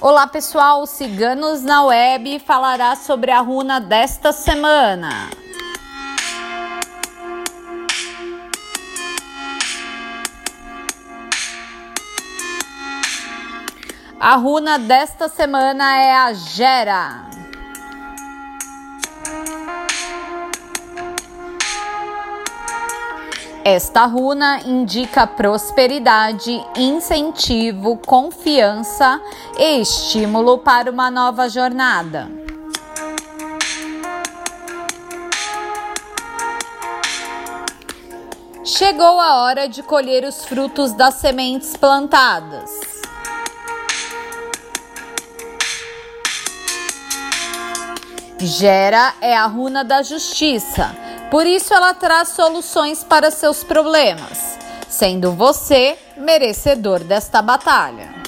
Olá pessoal, Ciganos na Web falará sobre a runa desta semana. A runa desta semana é a Gera. Esta runa indica prosperidade, incentivo, confiança e estímulo para uma nova jornada. Chegou a hora de colher os frutos das sementes plantadas. Gera é a runa da justiça por isso, ela traz soluções para seus problemas, sendo você merecedor desta batalha.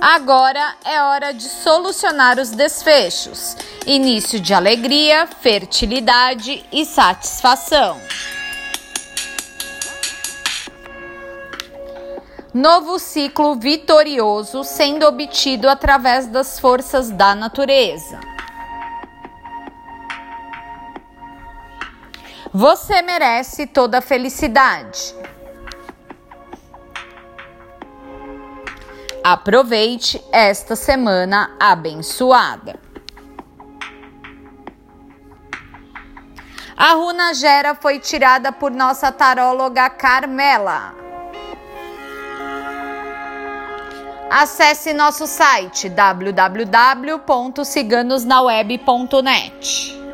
Agora é hora de solucionar os desfechos. Início de alegria, fertilidade e satisfação. Novo ciclo vitorioso sendo obtido através das forças da natureza. Você merece toda a felicidade. Aproveite esta semana abençoada. A runa Gera foi tirada por nossa taróloga Carmela. Acesse nosso site www.ciganosnaweb.net.